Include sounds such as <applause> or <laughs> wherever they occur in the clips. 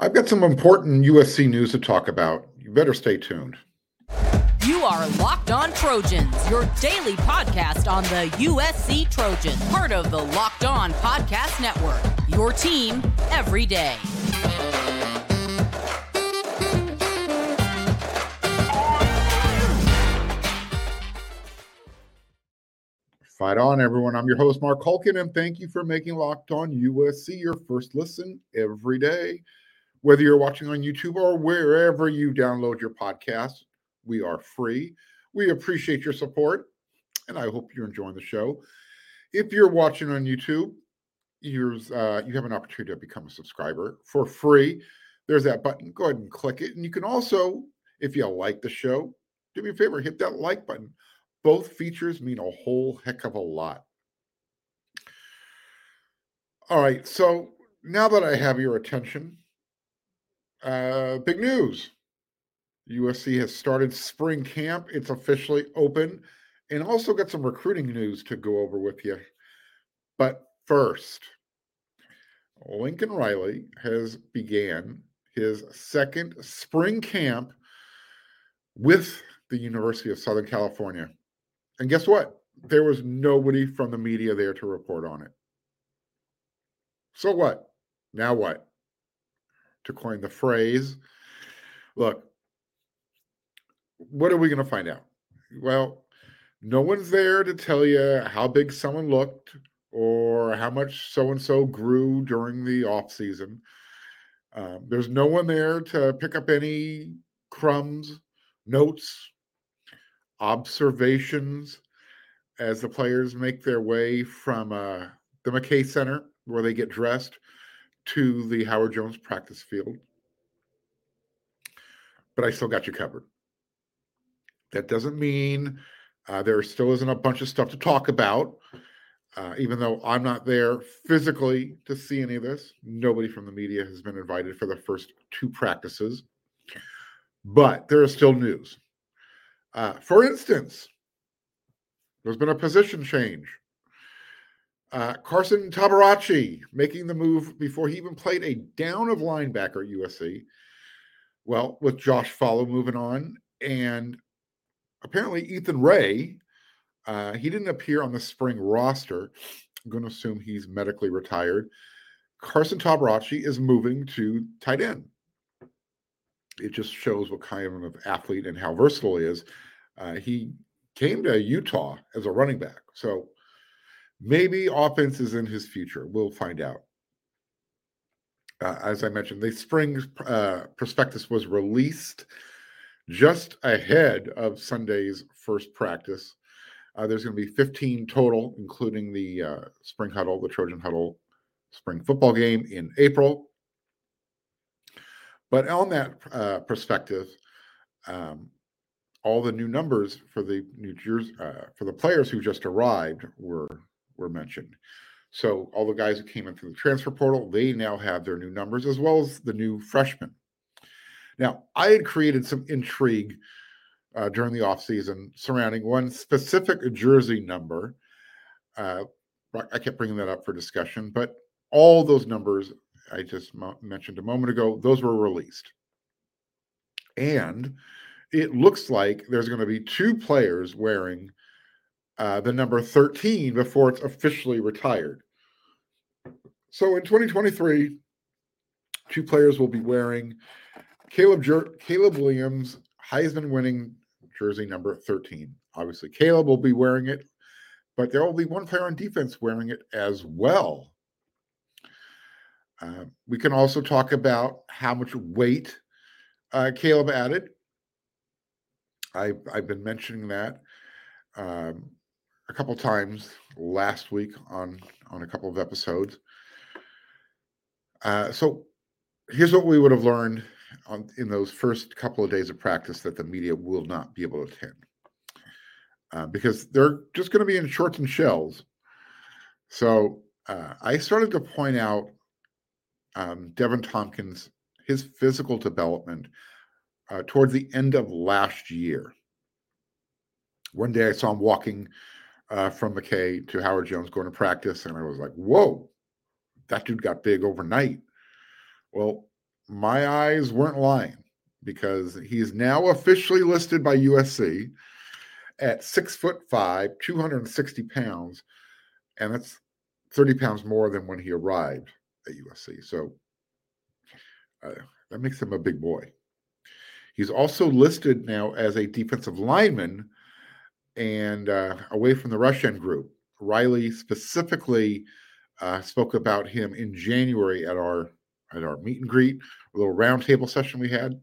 I've got some important USC news to talk about. You better stay tuned. You are Locked On Trojans, your daily podcast on the USC Trojans, part of the Locked On Podcast Network. Your team every day. Fight on, everyone. I'm your host, Mark Hulkin, and thank you for making Locked On USC your first listen every day. Whether you're watching on YouTube or wherever you download your podcast, we are free. We appreciate your support, and I hope you're enjoying the show. If you're watching on YouTube, you're, uh, you have an opportunity to become a subscriber for free. There's that button. Go ahead and click it. And you can also, if you like the show, do me a favor, hit that like button. Both features mean a whole heck of a lot. All right. So now that I have your attention, uh, big news. USC has started spring camp. It's officially open and also got some recruiting news to go over with you. But first, Lincoln Riley has began his second spring camp with the University of Southern California. And guess what? There was nobody from the media there to report on it. So what? Now what? To coin the phrase, look, what are we going to find out? Well, no one's there to tell you how big someone looked or how much so and so grew during the off season. Um, there's no one there to pick up any crumbs, notes, observations as the players make their way from uh, the McKay Center, where they get dressed, to the Howard Jones practice field. But I still got you covered. That doesn't mean uh, there still isn't a bunch of stuff to talk about. Uh, even though I'm not there physically to see any of this, nobody from the media has been invited for the first two practices. But there is still news. Uh, for instance, there's been a position change. Uh, Carson Tabaracci making the move before he even played a down of linebacker at USC. Well, with Josh Falo moving on, and apparently Ethan Rae, uh, he didn't appear on the spring roster. I'm going to assume he's medically retired. Carson Tabaracci is moving to tight end. It just shows what kind of athlete and how versatile he is. Uh, he came to Utah as a running back. So maybe offense is in his future. We'll find out. Uh, as I mentioned, the spring uh, prospectus was released just ahead of Sunday's first practice. Uh, there's going to be 15 total, including the uh, spring huddle, the Trojan huddle spring football game in April. But on that uh, perspective, um, all the new numbers for the New Jersey uh, for the players who just arrived were were mentioned. So all the guys who came in through the transfer portal, they now have their new numbers as well as the new freshmen. Now, I had created some intrigue uh, during the offseason surrounding one specific jersey number. Uh, I kept bringing that up for discussion, but all those numbers I just mentioned a moment ago, those were released. And it looks like there's going to be two players wearing uh, the number 13 before it's officially retired. So in 2023, two players will be wearing Caleb Jer- Caleb Williams Heisman winning jersey number 13. Obviously, Caleb will be wearing it, but there will be one player on defense wearing it as well. Uh, we can also talk about how much weight uh, Caleb added. I've, I've been mentioning that um, a couple times last week on on a couple of episodes. Uh, so here's what we would have learned on, in those first couple of days of practice that the media will not be able to attend uh, because they're just going to be in shorts and shells. So uh, I started to point out um, Devan Thompkins, his physical development uh, towards the end of last year. One day I saw him walking uh, from McKay to Howard Jones going to practice, and I was like, whoa, that dude got big overnight. Well, my eyes weren't lying because he's now officially listed by USC at six foot five, 260 pounds, and that's 30 pounds more than when he arrived at USC. So uh, that makes him a big boy. He's also listed now as a defensive lineman and uh, away from the rush end group. Riley specifically uh, spoke about him in January at our at our meet and greet, a little roundtable session we had,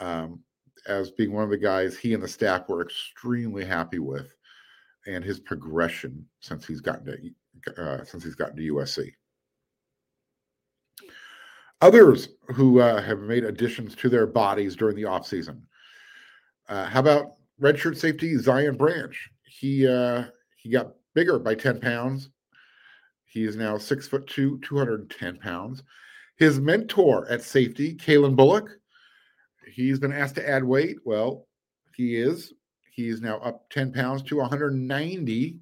um, as being one of the guys he and the staff were extremely happy with, and his progression since he's gotten to uh, since he's gotten to USC. Others who uh, have made additions to their bodies during the offseason. Uh, how about redshirt safety Zion Branch? He uh, he got bigger by 10 pounds. He is now six foot two, 210 pounds. His mentor at safety, Calen Bullock, he's been asked to add weight. Well, he is. He's now up 10 pounds to 190.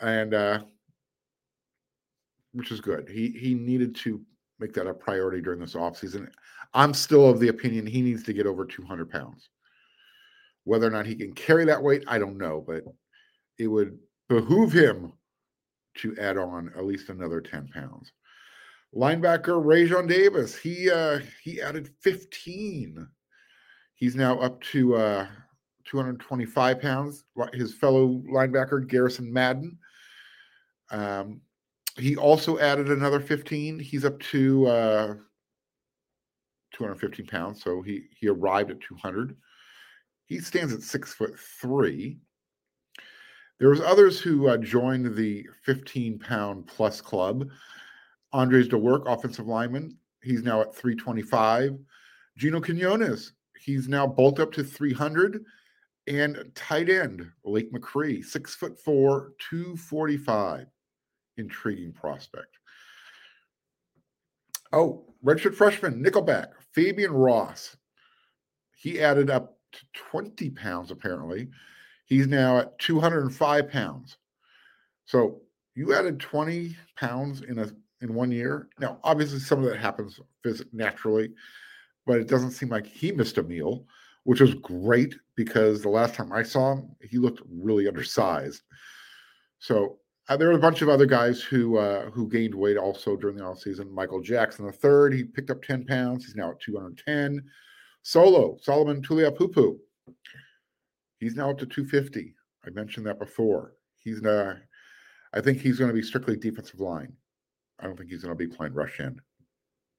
And uh, which is good. He he needed to make that a priority during this offseason. I'm still of the opinion he needs to get over 200 pounds. Whether or not he can carry that weight, I don't know, but it would behoove him to add on at least another 10 pounds. Linebacker Raesjon Davis, he uh, he added 15. He's now up to uh, 225 pounds. His fellow linebacker Garrison Madden. Um, he also added another 15. He's up to uh, 215 pounds, so he he arrived at 200. He stands at six foot three. There was others who uh, joined the 15 pound plus club. Andres Dewerk, offensive lineman, he's now at 325. Gino Quinones, he's now bulked up to 300. And tight end, Lake McRee, six foot four, 245 intriguing prospect. Oh, redshirt freshman, Nickelback, Fabian Ross. He added up to 20 pounds apparently. He's now at 205 pounds. So you added 20 pounds in a in one year. Now, obviously, some of that happens naturally, but it doesn't seem like he missed a meal, which was great because the last time I saw him, he looked really undersized. So uh, there were a bunch of other guys who uh, who gained weight also during the off season. Michael Jackson the third, he picked up 10 pounds. He's now at 210. Solo, Solomon Tuliaupupu. He's now up to 250. I mentioned that before. He's uh, I think he's going to be strictly defensive line. I don't think he's going to be playing rush end.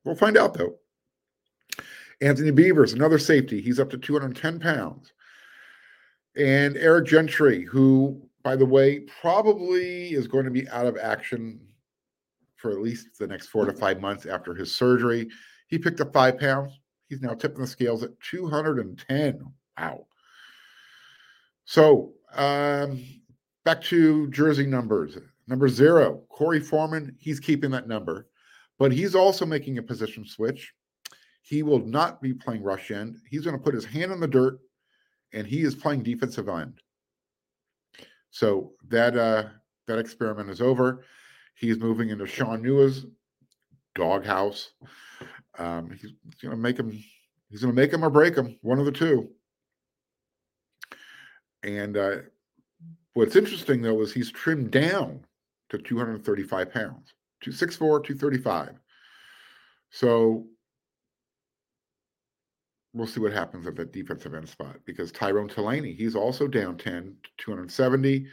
We'll find out though. Anthony Beavers, another safety. He's up to 210 pounds. And Eric Gentry, who by the way, probably is going to be out of action for at least the next four to five months after his surgery. He picked up five pounds. He's now tipping the scales at 210. Wow. So um, back to jersey numbers. Number zero, Korey Foreman, he's keeping that number, but he's also making a position switch. He will not be playing rush end. He's going to put his hand in the dirt and he is playing defensive end. So that uh, that experiment is over. He's moving into Shaun Nua's doghouse. Um, he's, going to make him. He's going to make him or break him. One of the two. And uh, what's interesting though is he's trimmed down to 235 pounds, to 6'4", 235. So we'll see what happens at that defensive end spot because Tyrone Taleni, he's also down 10 270.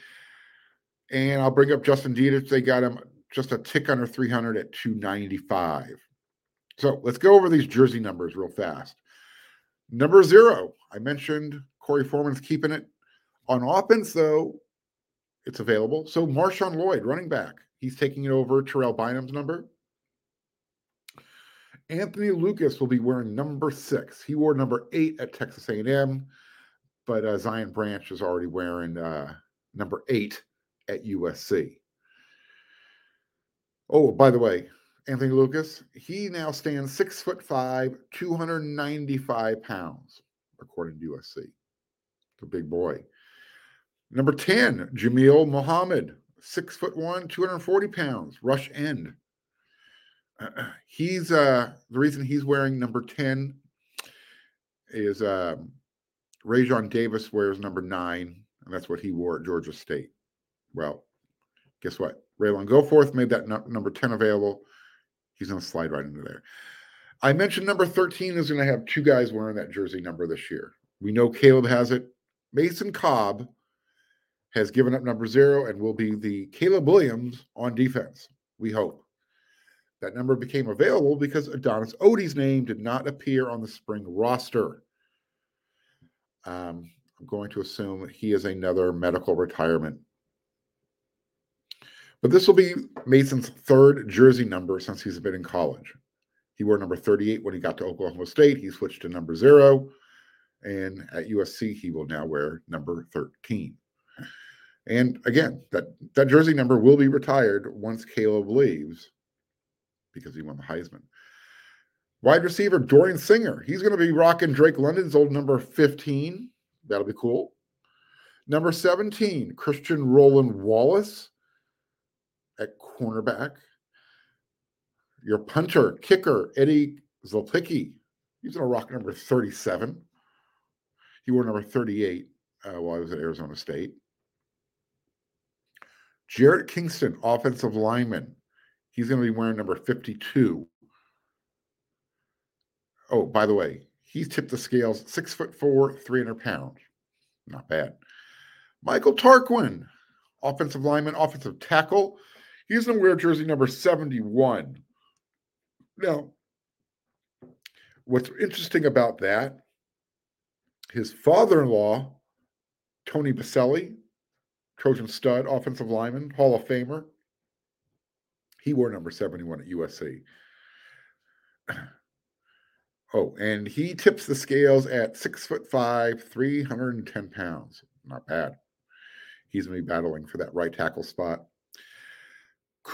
And I'll bring up Justin Dedich. They got him just a tick under 300 at 295. So let's go over these jersey numbers real fast. Number zero, I mentioned Korey Foreman's keeping it. On offense, though, it's available. So Marshawn Lloyd, running back, he's taking it over Terrell Bynum's number. Anthony Lucas will be wearing number six. He wore number eight at Texas A&M, but uh, Zion Branch is already wearing uh, number eight at USC. Oh, by the way, Anthony Lucas, he now stands six foot five, 295 pounds, according to USC. A big boy. Number 10, Jamil Muhammad, six foot one, 240 pounds, rush end. <clears throat> he's uh the reason he's wearing number 10 is um Davis wears number nine, and that's what he wore at Georgia State. Well, guess what? Ralen Goforth made that no- number 10 available. He's going to slide right into there. I mentioned number 13 is going to have two guys wearing that jersey number this year. We know Caleb has it. Mason Cobb has given up number zero and will be the Caleb Williams on defense. We hope. That number became available because Adonis Otey's name did not appear on the spring roster. Um, I'm going to assume he is another medical retirement. But this will be Mason's third jersey number since he's been in college. He wore number 38 when he got to Oklahoma State. He switched to number zero. And at USC, he will now wear number 13. And again, that, that jersey number will be retired once Caleb leaves because he won the Heisman. Wide receiver Dorian Singer. He's going to be rocking Drake London's old number 15. That'll be cool. Number 17, Christian Roland Wallace at cornerback. Your punter, kicker, Eddie Czaplicki. He's going to rock number 37. He wore number 38 uh, while he was at Arizona State. Jarrett Kingston, offensive lineman. He's going to be wearing number 52. Oh, by the way, he's tipped the scales six foot four, 300 pounds. Not bad. Michael Tarquin, offensive lineman, offensive tackle. He's going to wear jersey number 71. Now, what's interesting about that, his father in law, Tony Boselli, Trojan stud, offensive lineman, Hall of Famer, he wore number 71 at USC. <clears throat> Oh, and he tips the scales at six foot five, 310 pounds. Not bad. He's going to be battling for that right tackle spot.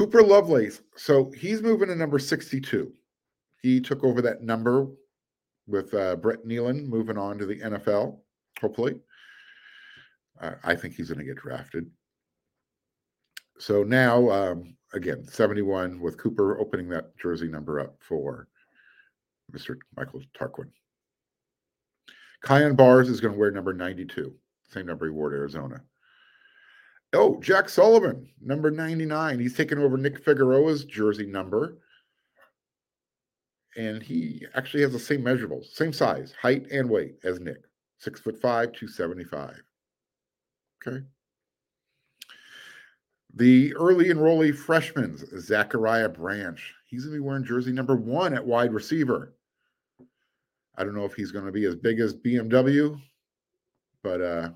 Cooper Lovelace. So he's moving to number 62. He took over that number with uh, Brett Neilon moving on to the NFL, hopefully. Uh, I think he's going to get drafted. So now, um, again, 71 with Cooper opening that jersey number up for Mr. Michael Tarquin. Kyon Barrs is going to wear number 92, same number he wore at Arizona. Oh, Jack Sullivan, number 99. He's taking over Nick Figueroa's jersey number. And he actually has the same measurables, same size, height, and weight as Nick. Six foot five, 275. Okay. The early enrollee freshman, Zachariah Branch. He's going to be wearing jersey number one at wide receiver. I don't know if he's going to be as big as BMW, but uh,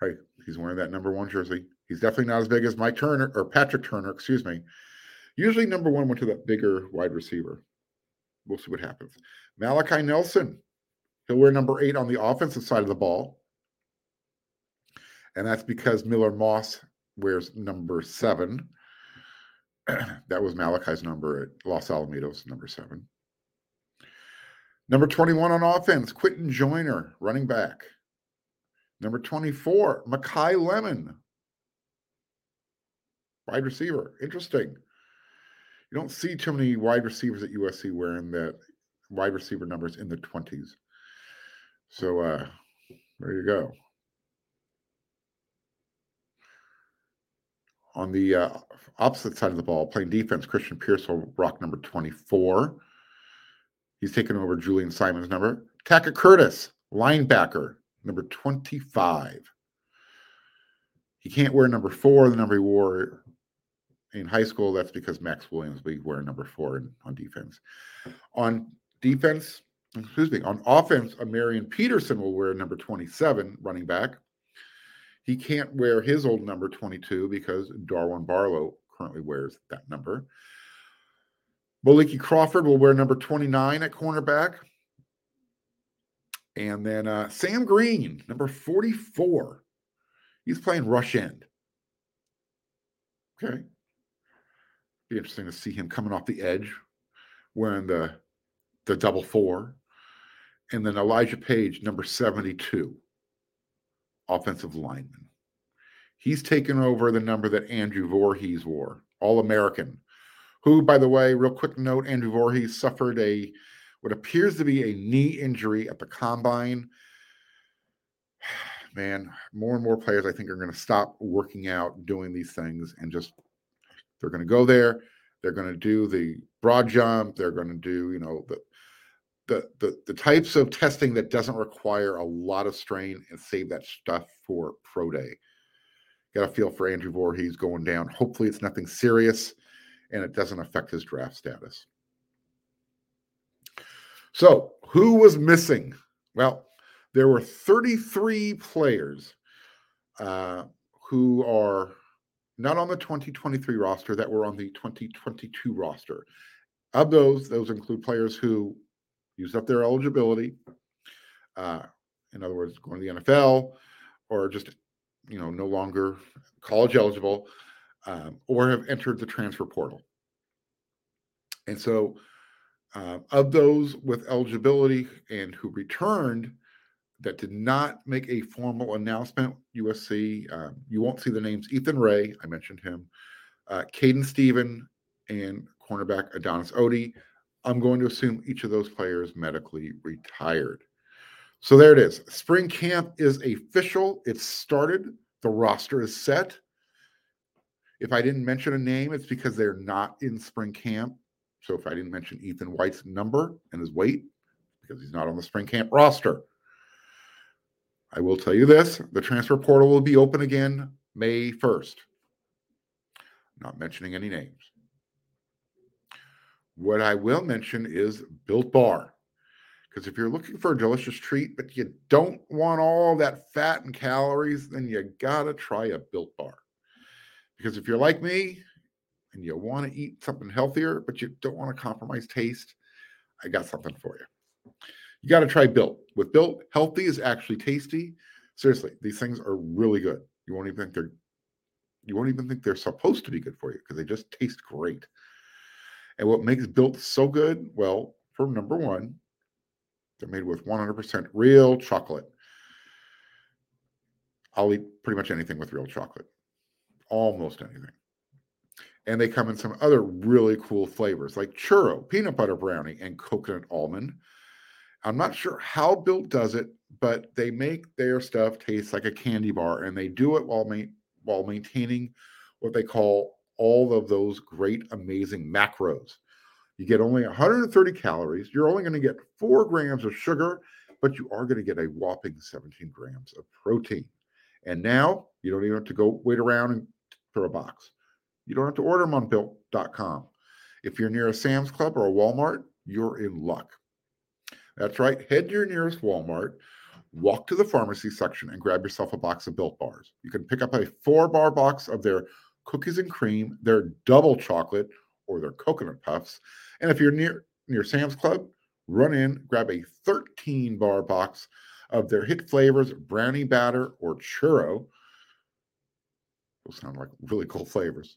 hey, he's wearing that number one jersey. He's definitely not as big as Mike Turner or Patrick Turner, excuse me. Usually, number one went to that bigger wide receiver. We'll see what happens. Malachi Nelson, he'll wear number eight on the offensive side of the ball. And that's because Miller Moss wears number seven. <clears throat> that was Malachi's number at Los Alamitos, number seven. Number 21 on offense, Quinton Joyner, running back. Number 24, Makai Lemon, wide receiver. Interesting. You don't see too many wide receivers at USC wearing that wide receiver numbers in the 20s. So uh, there you go. On the uh, opposite side of the ball, playing defense, Christian Pierce will rock number 24. He's taken over Julien Simon's number. Tackett Curtis, linebacker, number 25. He can't wear number four, the number he wore in high school. That's because Max Williams will be wearing number four in, on defense. On defense, excuse me, on offense, Marion Peterson will wear number 27, running back. He can't wear his old number 22 because Darwin Barlow currently wears that number. Maliki Crawford will wear number 29 at cornerback. And then uh, Sam Green, number 44. He's playing rush end. Okay. Be interesting to see him coming off the edge wearing the the double four. And then Elijah Page, number 72 offensive lineman. He's taken over the number that Andrew Voorhees wore, All American, who, by the way, real quick note Andrew Voorhees suffered a what appears to be a knee injury at the combine. <sighs> Man, more and more players I think are going to stop working out, doing these things, and just they're going to go there. They're going to do the broad jump. They're going to do, you know, the the, the the types of testing that doesn't require a lot of strain and save that stuff for pro day. Got a feel for Andrew Voorhees going down. Hopefully, it's nothing serious and it doesn't affect his draft status. So, who was missing? Well, there were 33 players uh, who are not on the 2023 roster that were on the 2022 roster. Of those, those include players who used up their eligibility. Uh, in other words, going to the NFL or just, you know, no longer college eligible um, or have entered the transfer portal. And so, uh, of those with eligibility and who returned that did not make a formal announcement, USC, um, you won't see the names Ethan Rae, I mentioned him, uh, Caden Steven, and cornerback Adonis Otey. I'm going to assume each of those players medically retired. So there it is. Spring camp is official. It's started. The roster is set. If I didn't mention a name, it's because they're not in spring camp. So if I didn't mention Ethan White's number and his weight, because he's not on the spring camp roster. I will tell you this the transfer portal will be open again May 1st. Not mentioning any names. What I will mention is Built Bar. Because if you're looking for a delicious treat, but you don't want all that fat and calories, then you gotta try a Built Bar. Because if you're like me and you want to eat something healthier, but you don't want to compromise taste, I got something for you. You got to try Built. With Built, healthy is actually tasty. Seriously, these things are really good. You won't even think they're you won't even think they're supposed to be good for you because they just taste great. And what makes Built so good? Well, for number one, they're made with 100% real chocolate. I'll eat pretty much anything with real chocolate almost anything. And they come in some other really cool flavors like churro, peanut butter brownie, and coconut almond. I'm not sure how Built does it, but they make their stuff taste like a candy bar, and they do it while ma- while maintaining what they call all of those great, amazing macros. You get only 130 calories. You're only going to get four grams of sugar, but you are going to get a whopping 17 grams of protein. And now you don't even have to go wait around and for a box. You don't have to order them on built.com. If you're near a Sam's Club or a Walmart, you're in luck. That's right. Head to your nearest Walmart, walk to the pharmacy section, and grab yourself a box of built bars. You can pick up a four bar box of their cookies and cream, their double chocolate, or their coconut puffs. And if you're near near Sam's Club, run in, grab a 13 bar box of their hit flavors, brownie batter, or churro. Those sound like really cool flavors.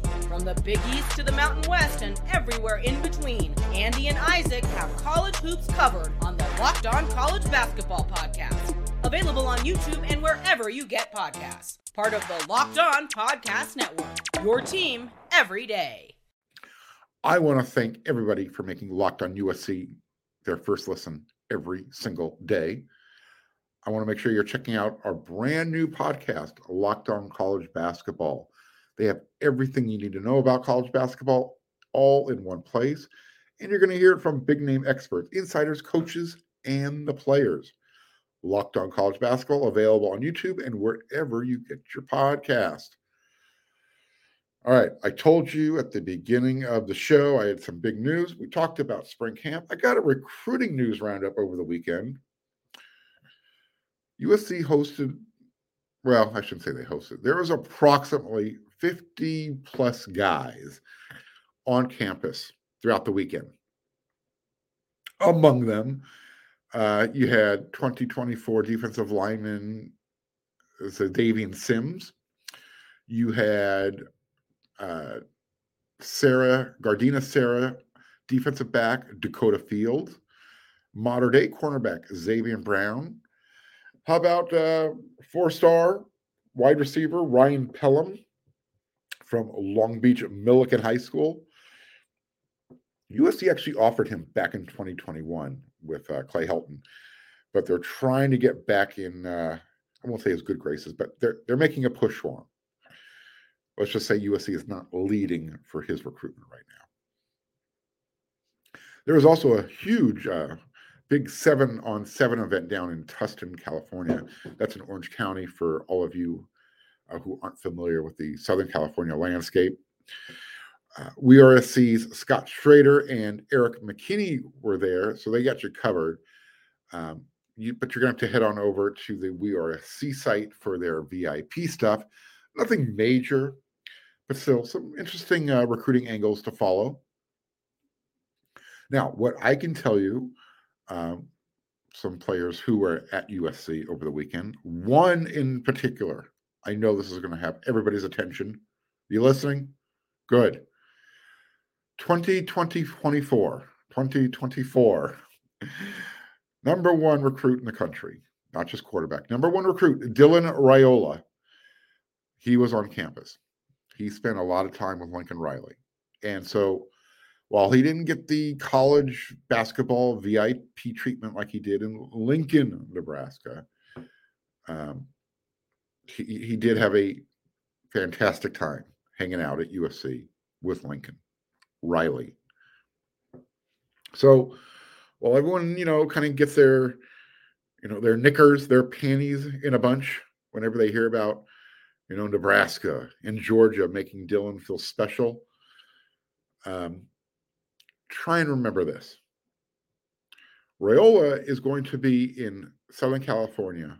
From the Big East to the Mountain West and everywhere in between, Andy and Isaac have college hoops covered on the Locked On College Basketball Podcast. Available on YouTube and wherever you get podcasts. Part of the Locked On Podcast Network. Your team every day. I want to thank everybody for making Locked On USC their first listen every single day. I want to make sure you're checking out our brand new podcast, Locked On College Basketball. They have everything you need to know about college basketball all in one place. And you're going to hear it from big name experts, insiders, coaches, and the players. Locked on College Basketball, available on YouTube and wherever you get your podcast. All right. I told you at the beginning of the show, I had some big news. We talked about spring camp. I got a recruiting news roundup over the weekend. USC hosted, well, I shouldn't say they hosted. There was approximately 50 plus guys on campus throughout the weekend. Among them, Uh, you had 2024 defensive lineman so Davian Sims. You had uh, Serra Gardena Serra, defensive back Dakota Fields, modern day cornerback Xavier Brown. How about uh, four star wide receiver Ryan Pelham from Long Beach Millikan High School? USC actually offered him back in 2021 with uh, Clay Helton, but they're trying to get back in. Uh, I won't say his good graces, but they're they're making a push for him. Let's just say USC is not leading for his recruitment right now. There was also a huge, uh, big seven on seven event down in Tustin, California. That's in Orange County for all of you uh, who aren't familiar with the Southern California landscape. Uh, WeAreSC's Scott Schrader and Eric McKinney were there, so they got you covered. Um, you, but you're going to have to head on over to the We WeAreSC site for their VIP stuff. Nothing major, but still some interesting uh, recruiting angles to follow. Now, what I can tell you, um, some players who were at USC over the weekend, one in particular, I know this is going to have everybody's attention. You listening? Good. 2020 24, 2024. Number one recruit in the country, not just quarterback. Number one recruit, Dylan Raiola. He was on campus. He spent a lot of time with Lincoln Riley. And so while he didn't get the college basketball VIP treatment like he did in Lincoln, Nebraska, um, he, he did have a fantastic time hanging out at USC with Lincoln Riley. So while everyone, you know, kind of gets their, you know, their knickers, their panties in a bunch whenever they hear about, you know, Nebraska and Georgia making Dylan feel special. Um, try and remember this. Raiola is going to be in Southern California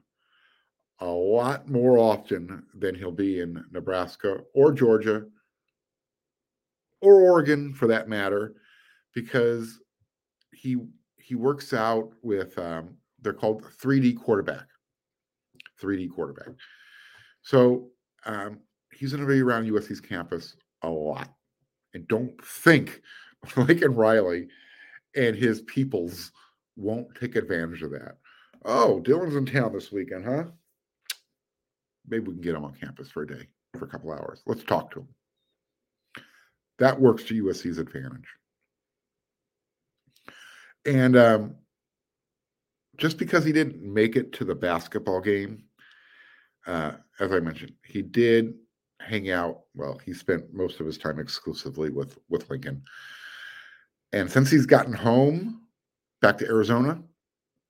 a lot more often than he'll be in Nebraska or Georgia or Oregon for that matter, because he he works out with um, they're called 3D quarterback. 3D quarterback. So um, he's going to be around USC's campus a lot. And don't think <laughs> Lincoln Riley and his peoples won't take advantage of that. Oh, Dylan's in town this weekend, huh? Maybe we can get him on campus for a day, for a couple hours. Let's talk to him. That works to USC's advantage. And um, just because he didn't make it to the basketball game, uh, as I mentioned, he did hang out. Well, he spent most of his time exclusively with with Lincoln. And since he's gotten home back to Arizona,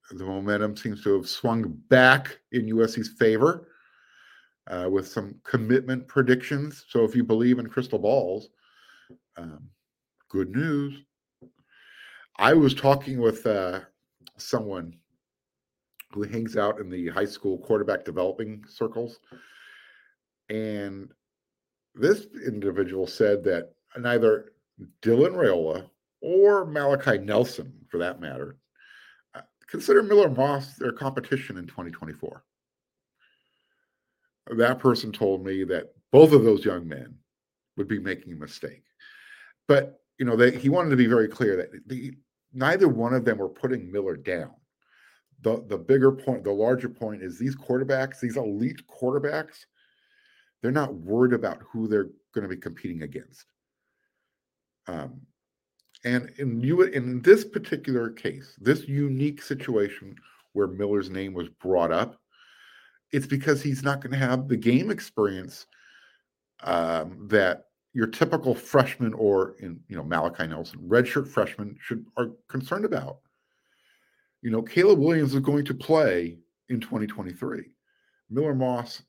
the momentum seems to have swung back in USC's favor uh, with some commitment predictions. So if you believe in crystal balls, um, good news. I was talking with uh, someone who hangs out in the high school quarterback developing circles. And this individual said that neither Dylan Raiola or Malachi Nelson, for that matter, uh, consider Miller Moss their competition in 2024. That person told me that both of those young men would be making a mistake. But you know, they, he wanted to be very clear that the, neither one of them were putting Miller down. The the bigger point, the larger point is these quarterbacks, these elite quarterbacks, they're not worried about who they're going to be competing against. Um, and in you in this particular case, this unique situation where Miller's name was brought up, it's because he's not going to have the game experience um, that your typical freshman or in you know Malachi Nelson, redshirt freshman should are concerned about. You know, Caleb Williams is going to play in 2023. Miller Moss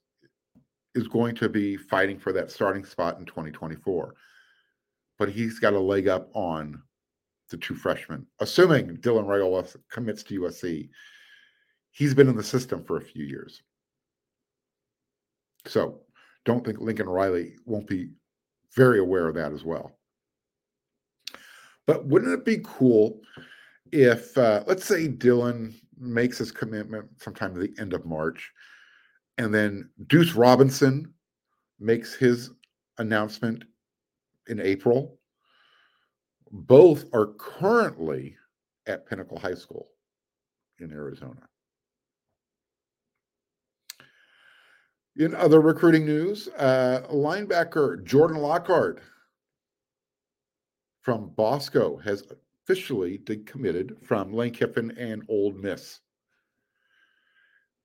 is going to be fighting for that starting spot in 2024. But he's got a leg up on the two freshmen, assuming Dylan Raiola commits to USC. He's been in the system for a few years. So don't think Lincoln Riley won't be very aware of that as well. But wouldn't it be cool if uh, let's say Dylan makes his commitment sometime at the end of March, and then Duce Robinson makes his announcement in April, both are currently at Pinnacle High School in Arizona. In other recruiting news, uh, linebacker Jordan Lockhart from Bosco has officially decommitted from Lane Kiffin and Ole Miss.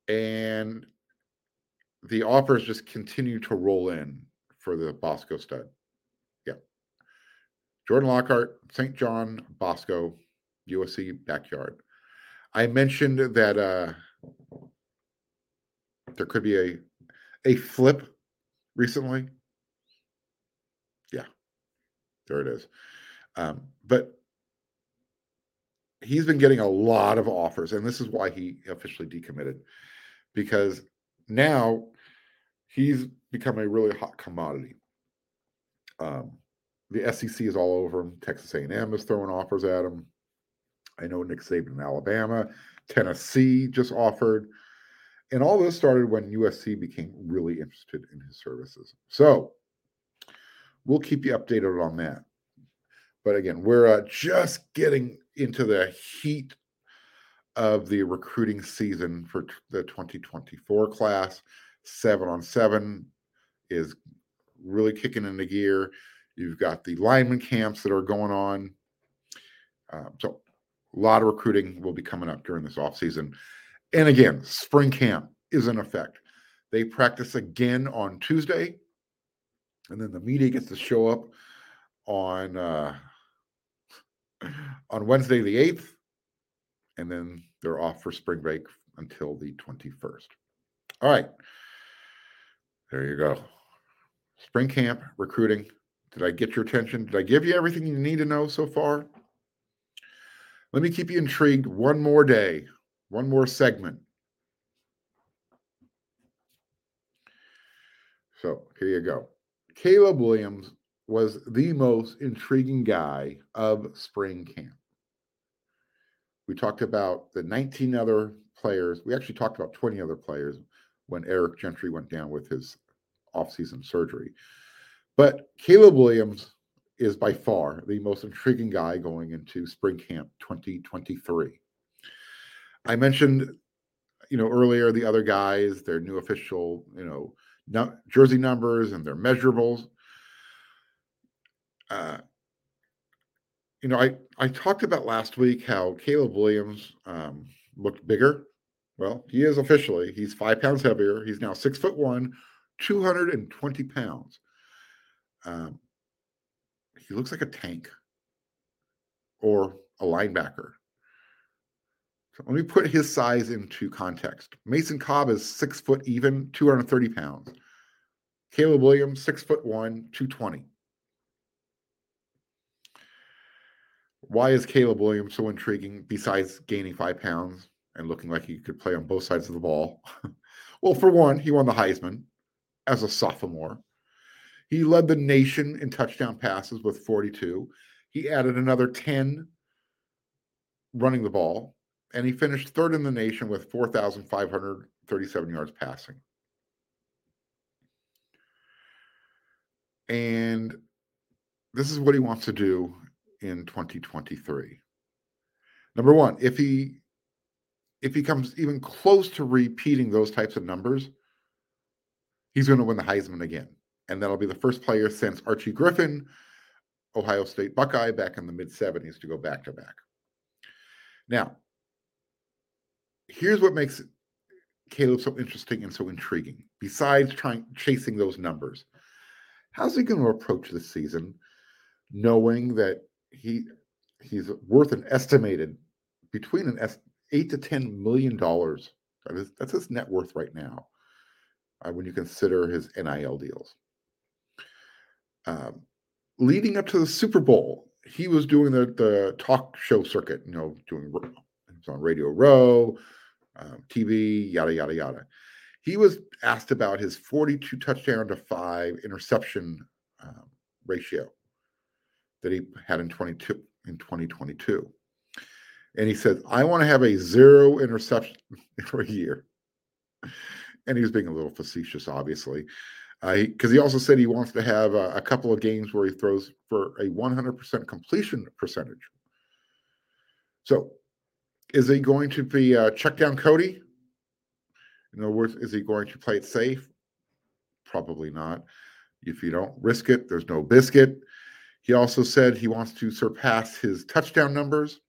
And the offers just continue to roll in for the Bosco stud. Yeah. Jordan Lockhart, St. John, Bosco, USC backyard. I mentioned that uh, there could be a a flip recently. Yeah, there it is. Um, but he's been getting a lot of offers, and this is why he officially decommitted because now he's become a really hot commodity. Um, the SEC is all over him. Texas A&M is throwing offers at him. I know Nick Saban in Alabama, Tennessee just offered. And all this started when USC became really interested in his services. So we'll keep you updated on that. But again, we're uh, just getting into the heat of the recruiting season for t- the 2024 class. Seven on seven is really kicking into gear. You've got the lineman camps that are going on. Um, so a lot of recruiting will be coming up during this off season. And again, spring camp is in effect. They practice again on Tuesday, and then the media gets to show up on uh, on Wednesday the eighth, and then they're off for spring break until the twenty first. All right, there you go. Spring camp recruiting. Did I get your attention? Did I give you everything you need to know so far? Let me keep you intrigued one more day, one more segment. So here you go. Caleb Williams was the most intriguing guy of spring camp. We talked about the 19 other players. We actually talked about 20 other players when Eric Gentry went down with his offseason surgery. But Caleb Williams is by far the most intriguing guy going into spring camp 2023. I mentioned, you know, earlier the other guys, their new official, you know, no, jersey numbers and their measurables. Uh, you know, I I talked about last week how Caleb Williams um, looked bigger. Well, he is officially. He's five pounds heavier. He's now six foot one, two hundred and twenty pounds. Um, he looks like a tank or a linebacker. Let me put his size into context. Mason Cobb is six foot even, 230 pounds. Caleb Williams, six foot one, 220. Why is Caleb Williams so intriguing besides gaining five pounds and looking like he could play on both sides of the ball? <laughs> well, for one, he won the Heisman as a sophomore. He led the nation in touchdown passes with 42. He added another 10 running the ball, and he finished third in the nation with 4,537 yards passing. And this is what he wants to do in 2023. Number one, if he if he comes even close to repeating those types of numbers, he's going to win the Heisman again. And that'll be the first player since Archie Griffin, Ohio State Buckeye, back in the mid 70s to go back to back. Now, here's what makes Caleb so interesting and so intriguing. Besides trying chasing those numbers, how's he going to approach this season, knowing that he he's worth an estimated between an eight to ten million dollars. That is, that's his net worth right now, uh, when you consider his NIL deals. Um, leading up to the Super Bowl, he was doing the the talk show circuit. You know, doing was on Radio Row, um, TV, yada yada yada. He was asked about his 42 touchdown to five interception um, ratio that he had in 22 in 2022. And he said, I want to have a zero interception <laughs> for a year. And he was being a little facetious, obviously, because uh, he also said he wants to have a, a couple of games where he throws for a 100% completion percentage. So, is he going to be uh, check down Cody? In other words, is he going to play it safe? Probably not. If you don't risk it, there's no biscuit. He also said he wants to surpass his touchdown numbers.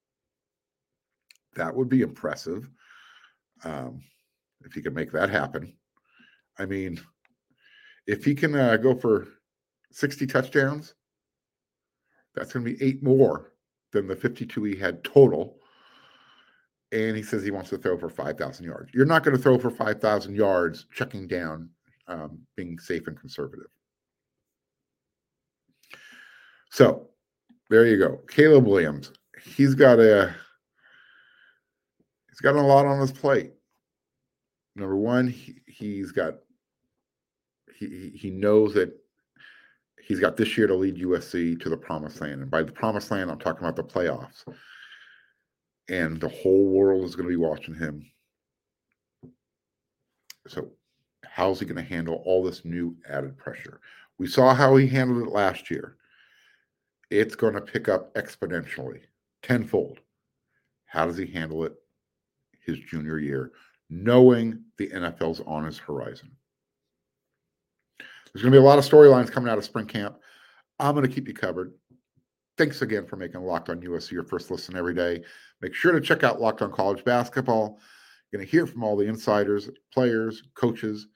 That would be impressive um, if he can make that happen. I mean, if he can uh, go for 60 touchdowns, that's going to be eight more than the 52 he had total. And he says he wants to throw for 5,000 yards. You're not going to throw for 5,000 yards checking down, um, being safe and conservative. So there you go. Caleb Williams. He's got a he's got a lot on his plate. Number one, he, he's got he he knows that he's got this year to lead USC to the promised land. And by the promised land, I'm talking about the playoffs. And the whole world is going to be watching him. So, how's he going to handle all this new added pressure? We saw how he handled it last year it's going to pick up exponentially, tenfold. How does he handle it his junior year, knowing the NFL's on his horizon? There's going to be a lot of storylines coming out of spring camp. I'm going to keep you covered. Thanks again for making Locked On USC your first listen every day. Make sure to check out Locked On College Basketball. You're going to hear from all the insiders, players, coaches.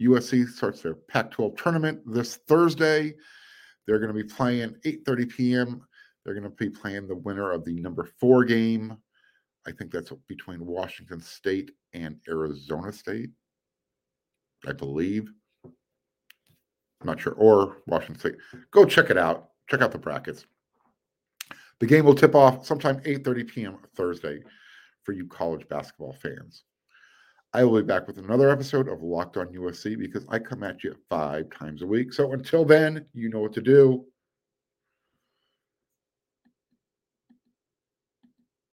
USC starts their Pac 12 tournament this Thursday. They're going to be playing 8:30 p.m. They're going to be playing the winner of the number four game. I think that's between Washington State and Arizona State. I believe. I'm not sure. Or Washington State. Go check it out. Check out the brackets. The game will tip off sometime 8:30 p.m. Thursday for you college basketball fans. I will be back with another episode of Locked On USC because I come at you five times a week. So until then, you know what to do.